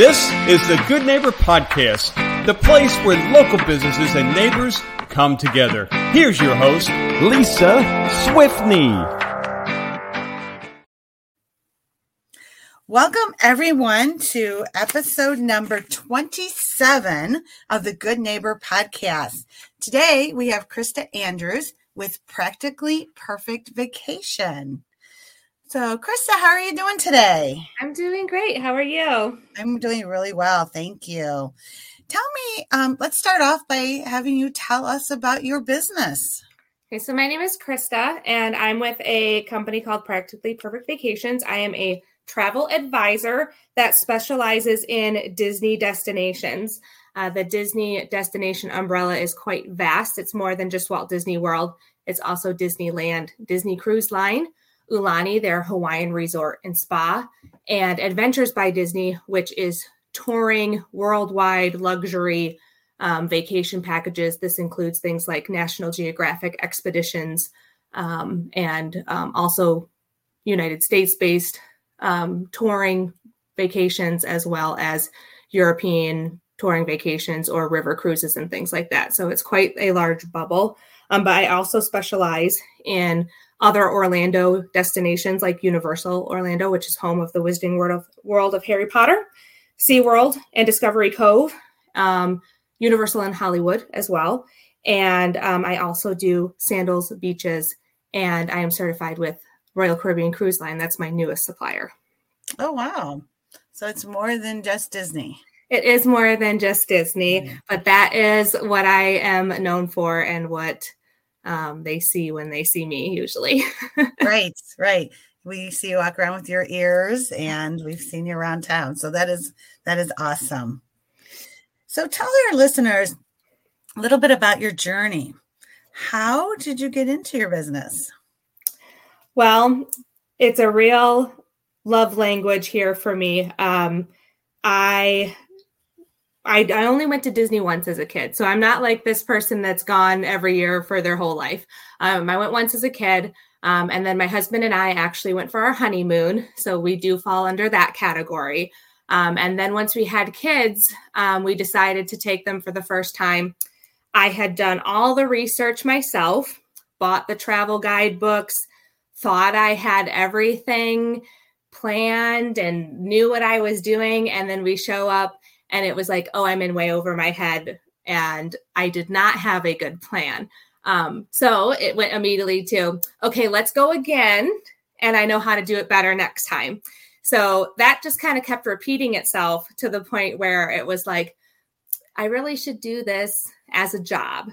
This is the Good Neighbor Podcast, the place where local businesses and neighbors come together. Here's your host, Lisa Swiftney. Welcome, everyone, to episode number 27 of the Good Neighbor Podcast. Today, we have Christa Andrews with Practically Perfect Vacation. So, Christa, how are you doing today? I'm doing great. How are you? I'm doing really well. Thank you. Tell me, um, let's start off by having you tell us about your business. Okay, so my name is Christa, and I'm with a company called Practically Perfect Vacations. I am a travel advisor that specializes in Disney destinations. Uh, the Disney destination umbrella is quite vast. It's more than just Walt Disney World, it's also Disneyland, Disney Cruise Line, Aulani, their Hawaiian resort and spa, and Adventures by Disney, which is touring worldwide luxury um, vacation packages. This includes things like National Geographic expeditions um, and um, also United States based um, touring vacations, as well as European touring vacations or river cruises and things like that. So it's quite a large bubble. Um, but I also specialize in other Orlando destinations like Universal Orlando, which is home of the Wizarding World of, World of Harry Potter, SeaWorld, and Discovery Cove, um, Universal in Hollywood as well. And um, I also do sandals, beaches, and I am certified with Royal Caribbean Cruise Line. That's my newest supplier. Oh, wow. So it's more than just Disney. It is more than just Disney, but that is what I am known for and what um, they see when they see me usually. right, right. We see you walk around with your ears and we've seen you around town. So that is that is awesome. So tell our listeners a little bit about your journey. How did you get into your business? Well, it's a real love language here for me. Um, I I, I only went to Disney once as a kid. So I'm not like this person that's gone every year for their whole life. Um, I went once as a kid. Um, and then my husband and I actually went for our honeymoon. So we do fall under that category. Um, and then once we had kids, um, we decided to take them for the first time. I had done all the research myself, bought the travel guidebooks, thought I had everything planned and knew what I was doing. And then we show up and it was like oh i'm in way over my head and i did not have a good plan. Um, so it went immediately to okay let's go again and i know how to do it better next time. So that just kind of kept repeating itself to the point where it was like i really should do this as a job.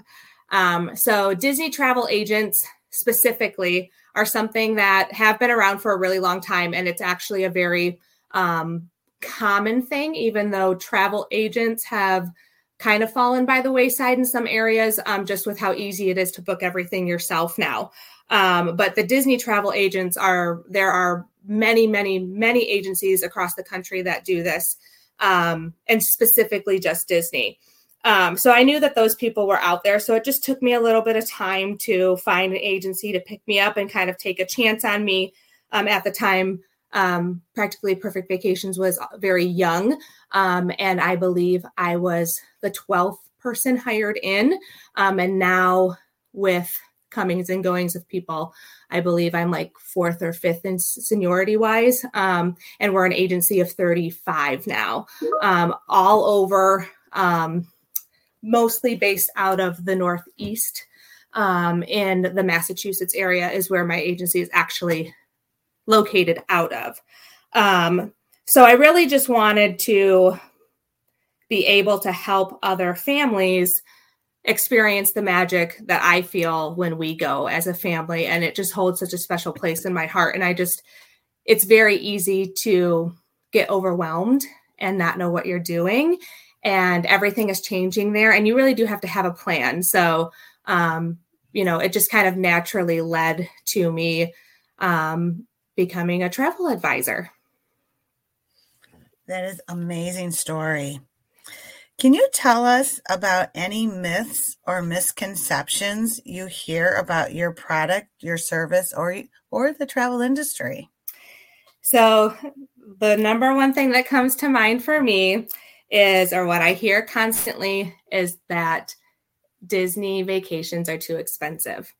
Um, so disney travel agents specifically are something that have been around for a really long time and it's actually a very um, common thing, even though travel agents have kind of fallen by the wayside in some areas, um, just with how easy it is to book everything yourself now. Um, but the Disney travel agents are, there are many, many, many agencies across the country that do this, um, and specifically just Disney. Um, so I knew that those people were out there. So it just took me a little bit of time to find an agency to pick me up and kind of take a chance on me. Um, at the time, um, practically perfect vacations was very young um, and i believe i was the 12th person hired in um, and now with comings and goings of people i believe i'm like fourth or fifth in seniority wise um, and we're an agency of 35 now um, all over um, mostly based out of the northeast um, in the massachusetts area is where my agency is actually located out of. Um, so I really just wanted to be able to help other families experience the magic that I feel when we go as a family. And it just holds such a special place in my heart. And I just, it's very easy to get overwhelmed and not know what you're doing. And everything is changing there. And you really do have to have a plan. So, um, you know, it just kind of naturally led to me um, becoming a travel advisor. That is amazing story. Can you tell us about any myths or misconceptions you hear about your product, your service, or or the travel industry? So, the number one thing that comes to mind for me is, or what I hear constantly, is that Disney vacations are too expensive.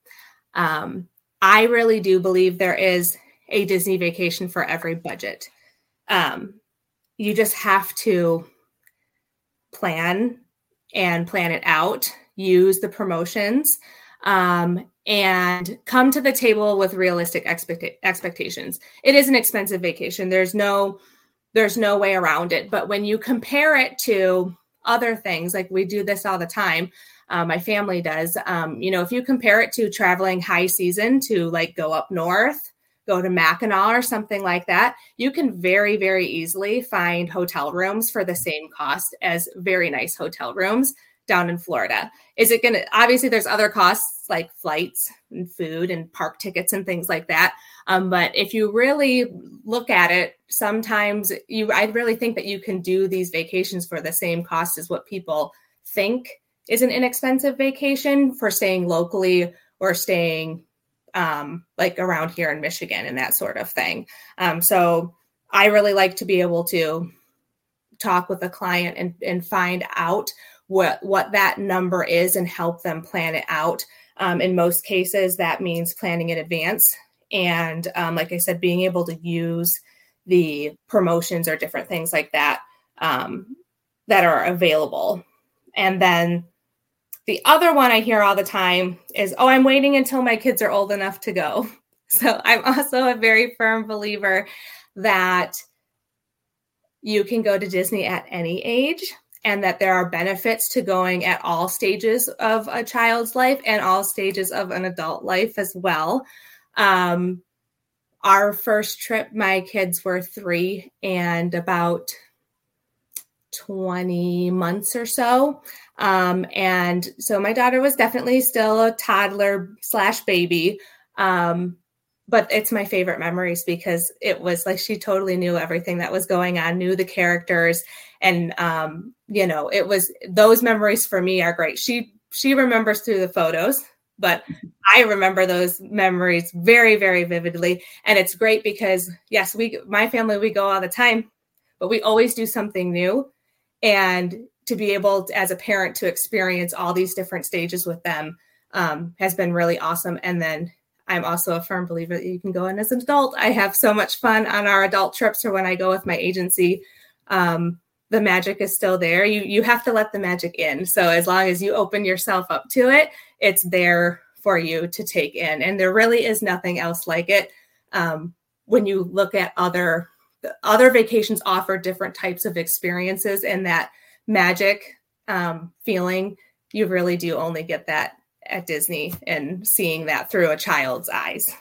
Um, I really do believe there is a Disney vacation for every budget. Um, you just have to plan and plan it out, use the promotions, um, and come to the table with realistic expect- expectations. It is an expensive vacation. There's no there's no way around it. But when you compare it to other things, like we do this all the time, uh, my family does. Um, you know, if you compare it to traveling high season to like go up north, go to Mackinac or something like that, you can very, very easily find hotel rooms for the same cost as very nice hotel rooms down in Florida. Is it going to, obviously, there's other costs like flights and food and park tickets and things like that. Um, but if you really look at it, sometimes you, I really think that you can do these vacations for the same cost as what people think is an inexpensive vacation for staying locally or staying um, like around here in Michigan and that sort of thing. Um, so I really like to be able to talk with a client and, and find out what what that number is and help them plan it out. Um, in most cases, that means planning in advance. And um, like I said, being able to use the promotions or different things like that um, that are available. And then the other one I hear all the time is, oh, I'm waiting until my kids are old enough to go. So I'm also a very firm believer that you can go to Disney at any age and that there are benefits to going at all stages of a child's life and all stages of an adult life as well. Um, our first trip, my kids were three and about 20 months or so. Um, and so my daughter was definitely still a toddler slash baby. Um, but it's my favorite memories because it was like she totally knew everything that was going on, knew the characters, and um, you know, it was those memories for me are great. She she remembers through the photos, but I remember those memories very very vividly, and it's great because yes, we my family we go all the time, but we always do something new, and to be able to, as a parent to experience all these different stages with them um, has been really awesome. And then I'm also a firm believer that you can go in as an adult. I have so much fun on our adult trips or when I go with my agency. Um, the magic is still there. You you have to let the magic in. So as long as you open yourself up to it, it's there for you to take in. And there really is nothing else like it. Um, when you look at other other vacations offer different types of experiences and that magic um, feeling, you really do only get that at Disney and seeing that through a child's eyes.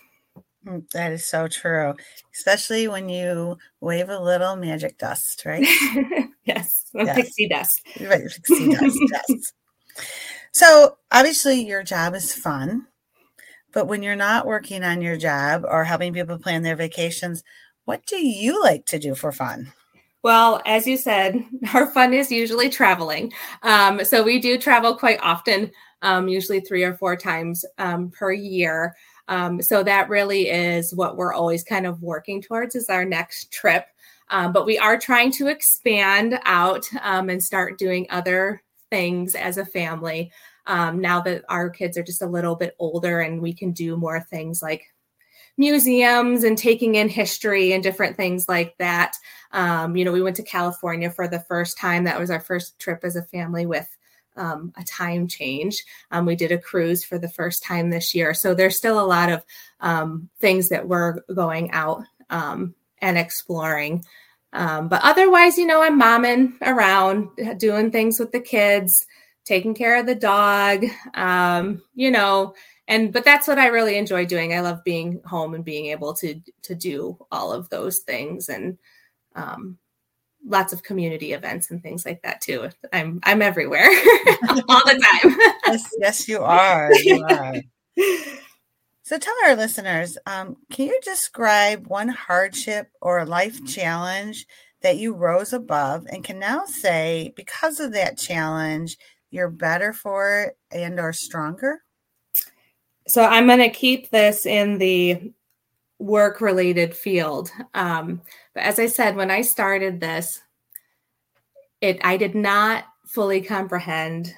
Mm, that is so true, especially when you wave a little magic dust, right? yes, yes. pixie dust. Right, pixie dust. yes. So obviously, your job is fun, but when you're not working on your job or helping people plan their vacations, what do you like to do for fun? Well, as you said, our fun is usually traveling. Um, so we do travel quite often, um, usually three or four times um, per year. Um, so that really is what we're always kind of working towards is our next trip. Um, but we are trying to expand out um, and start doing other things as a family. now that our kids are just a little bit older and we can do more things like museums and taking in history and different things like that. Um, you know, we went to California for the first time. That was our first trip as a family with um, a time change. Um, we did a cruise for the first time this year. So there's still a lot of um, things that we're going out um, and exploring. Um, but otherwise, you know, I'm momming around, doing things with the kids, taking care of the dog, you know, and but that's what i really enjoy doing. I love being home and being able to to do all of those things and um, lots of community events and things like that too. I'm i'm everywhere all the time. Yes yes you are. You are. So tell our listeners um, can you describe one hardship or life challenge that you rose above and can now say because of that challenge you're better for it and are stronger so I'm going to keep this in the work related field. Um, but as I said, when I started this, it I did not fully comprehend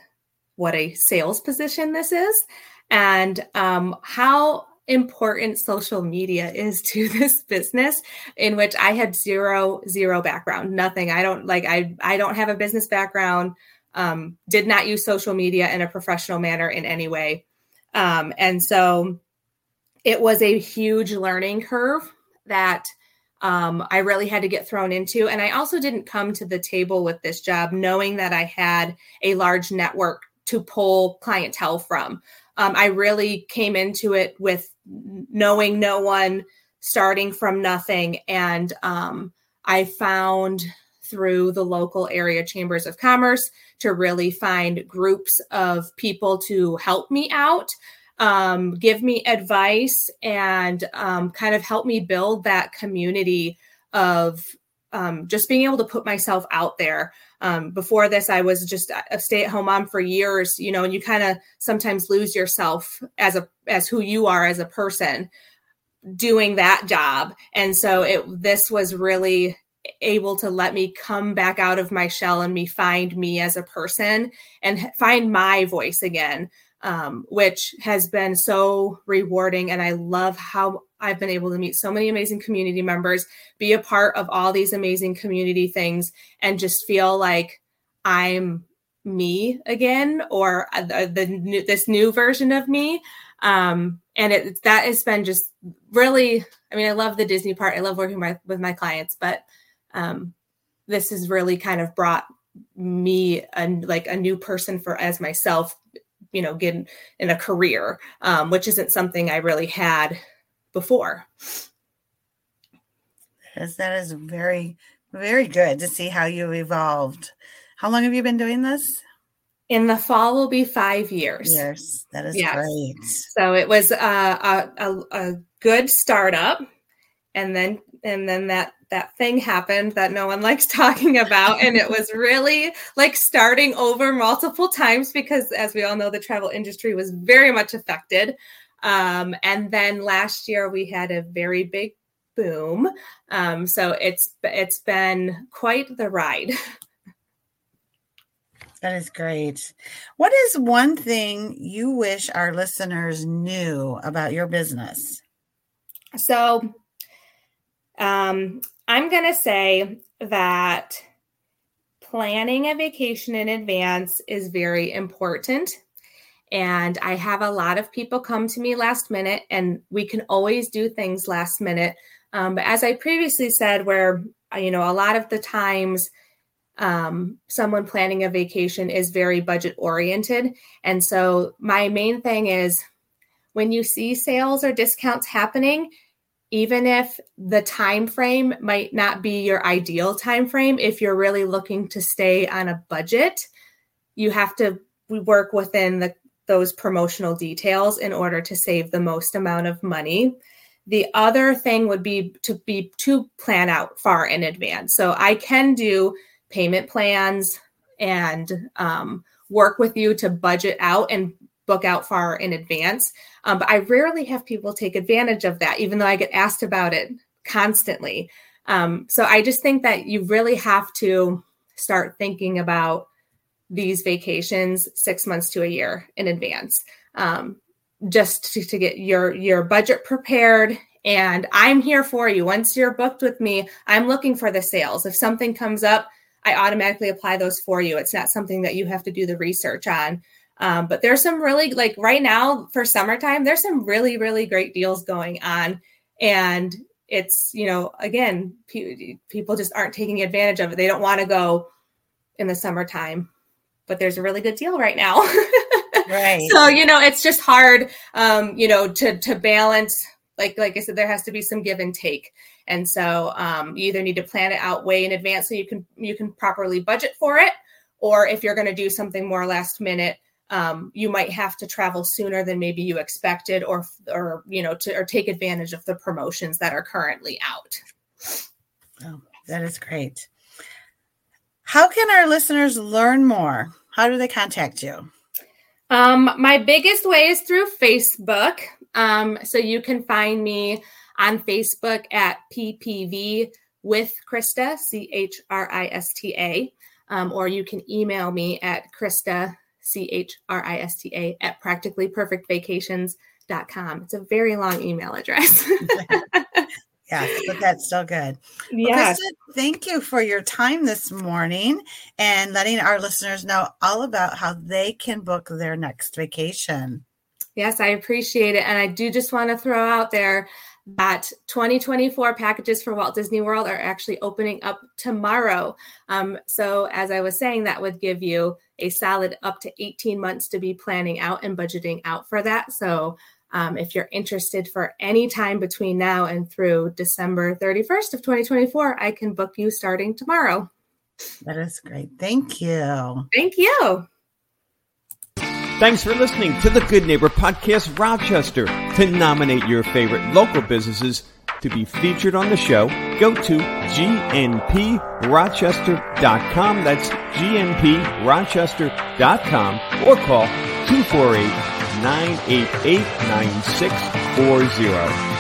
what a sales position this is and um, how important social media is to this business in which i had zero zero background nothing i don't like i i don't have a business background um, did not use social media in a professional manner in any way um, and so it was a huge learning curve that um, I really had to get thrown into. And I also didn't come to the table with this job knowing that I had a large network to pull clientele from. Um, I really came into it with knowing no one, starting from nothing. And um, I found through the local area chambers of commerce to really find groups of people to help me out um, give me advice and um, kind of help me build that community of um, just being able to put myself out there. Um, before this, I was just a stay-at-home mom for years, you know, and you kind of sometimes lose yourself as a as who you are as a person doing that job. And so it this was really able to let me come back out of my shell and me find me as a person and find my voice again um, which has been so rewarding. And I love how I've been able to meet so many amazing community members, be a part of all these amazing community things, and just feel like I'm me again or the, the new, this new version of me. Um, and it that has been just really. I mean, I love the Disney part. I love working with my clients, but um, this has really kind of brought me a, like a new person for as myself you know get in a career um, which isn't something i really had before. Yes that is very very good to see how you evolved. How long have you been doing this? In the fall will be five years. Years. That is yes. great. So it was a, a, a good startup and then and then that that thing happened that no one likes talking about and it was really like starting over multiple times because as we all know the travel industry was very much affected um, and then last year we had a very big boom um, so it's it's been quite the ride That is great. What is one thing you wish our listeners knew about your business? So, um, I'm going to say that planning a vacation in advance is very important. And I have a lot of people come to me last minute, and we can always do things last minute. Um, but as I previously said, where, you know, a lot of the times, um, someone planning a vacation is very budget oriented. And so, my main thing is when you see sales or discounts happening, even if the time frame might not be your ideal time frame if you're really looking to stay on a budget you have to work within the, those promotional details in order to save the most amount of money. The other thing would be to be to plan out far in advance. So i can do payment plans and um, work with you to budget out and book out far in advance. Um, but I rarely have people take advantage of that, even though I get asked about it constantly. Um, so I just think that you really have to start thinking about these vacations six months to a year in advance, um, just to, to get your your budget prepared. And I'm here for you. Once you're booked with me, I'm looking for the sales. If something comes up, I automatically apply those for you. It's not something that you have to do the research on. Um, but there's some really like right now for summertime, there's some really, really great deals going on. And it's, you know, again, pe- people just aren't taking advantage of it. They don't want to go in the summertime, but there's a really good deal right now. right. So, you know, it's just hard, um, you know, to, to balance, like, like I said, there has to be some give and take. And so um, you either need to plan it out way in advance so you can, you can properly budget for it. Or if you're going to do something more last minute, um, you might have to travel sooner than maybe you expected or or you know to or take advantage of the promotions that are currently out. Oh, that is great. How can our listeners learn more? How do they contact you? Um, my biggest way is through facebook. Um, so you can find me on Facebook at PPV with Christa, C H R I S T A, um, or you can email me at Christa, C H R I S T A, at practicallyperfectvacations.com. It's a very long email address. Yes, but that's still good. Yes. Well, thank you for your time this morning and letting our listeners know all about how they can book their next vacation. Yes, I appreciate it. And I do just want to throw out there that 2024 packages for Walt Disney World are actually opening up tomorrow. Um, so, as I was saying, that would give you a solid up to 18 months to be planning out and budgeting out for that. So, um, if you're interested for any time between now and through December 31st of 2024, I can book you starting tomorrow. That is great. Thank you. Thank you. Thanks for listening to the Good Neighbor Podcast Rochester. To nominate your favorite local businesses to be featured on the show, go to gnprochester.com. That's gnprochester.com or call 248 988 9640.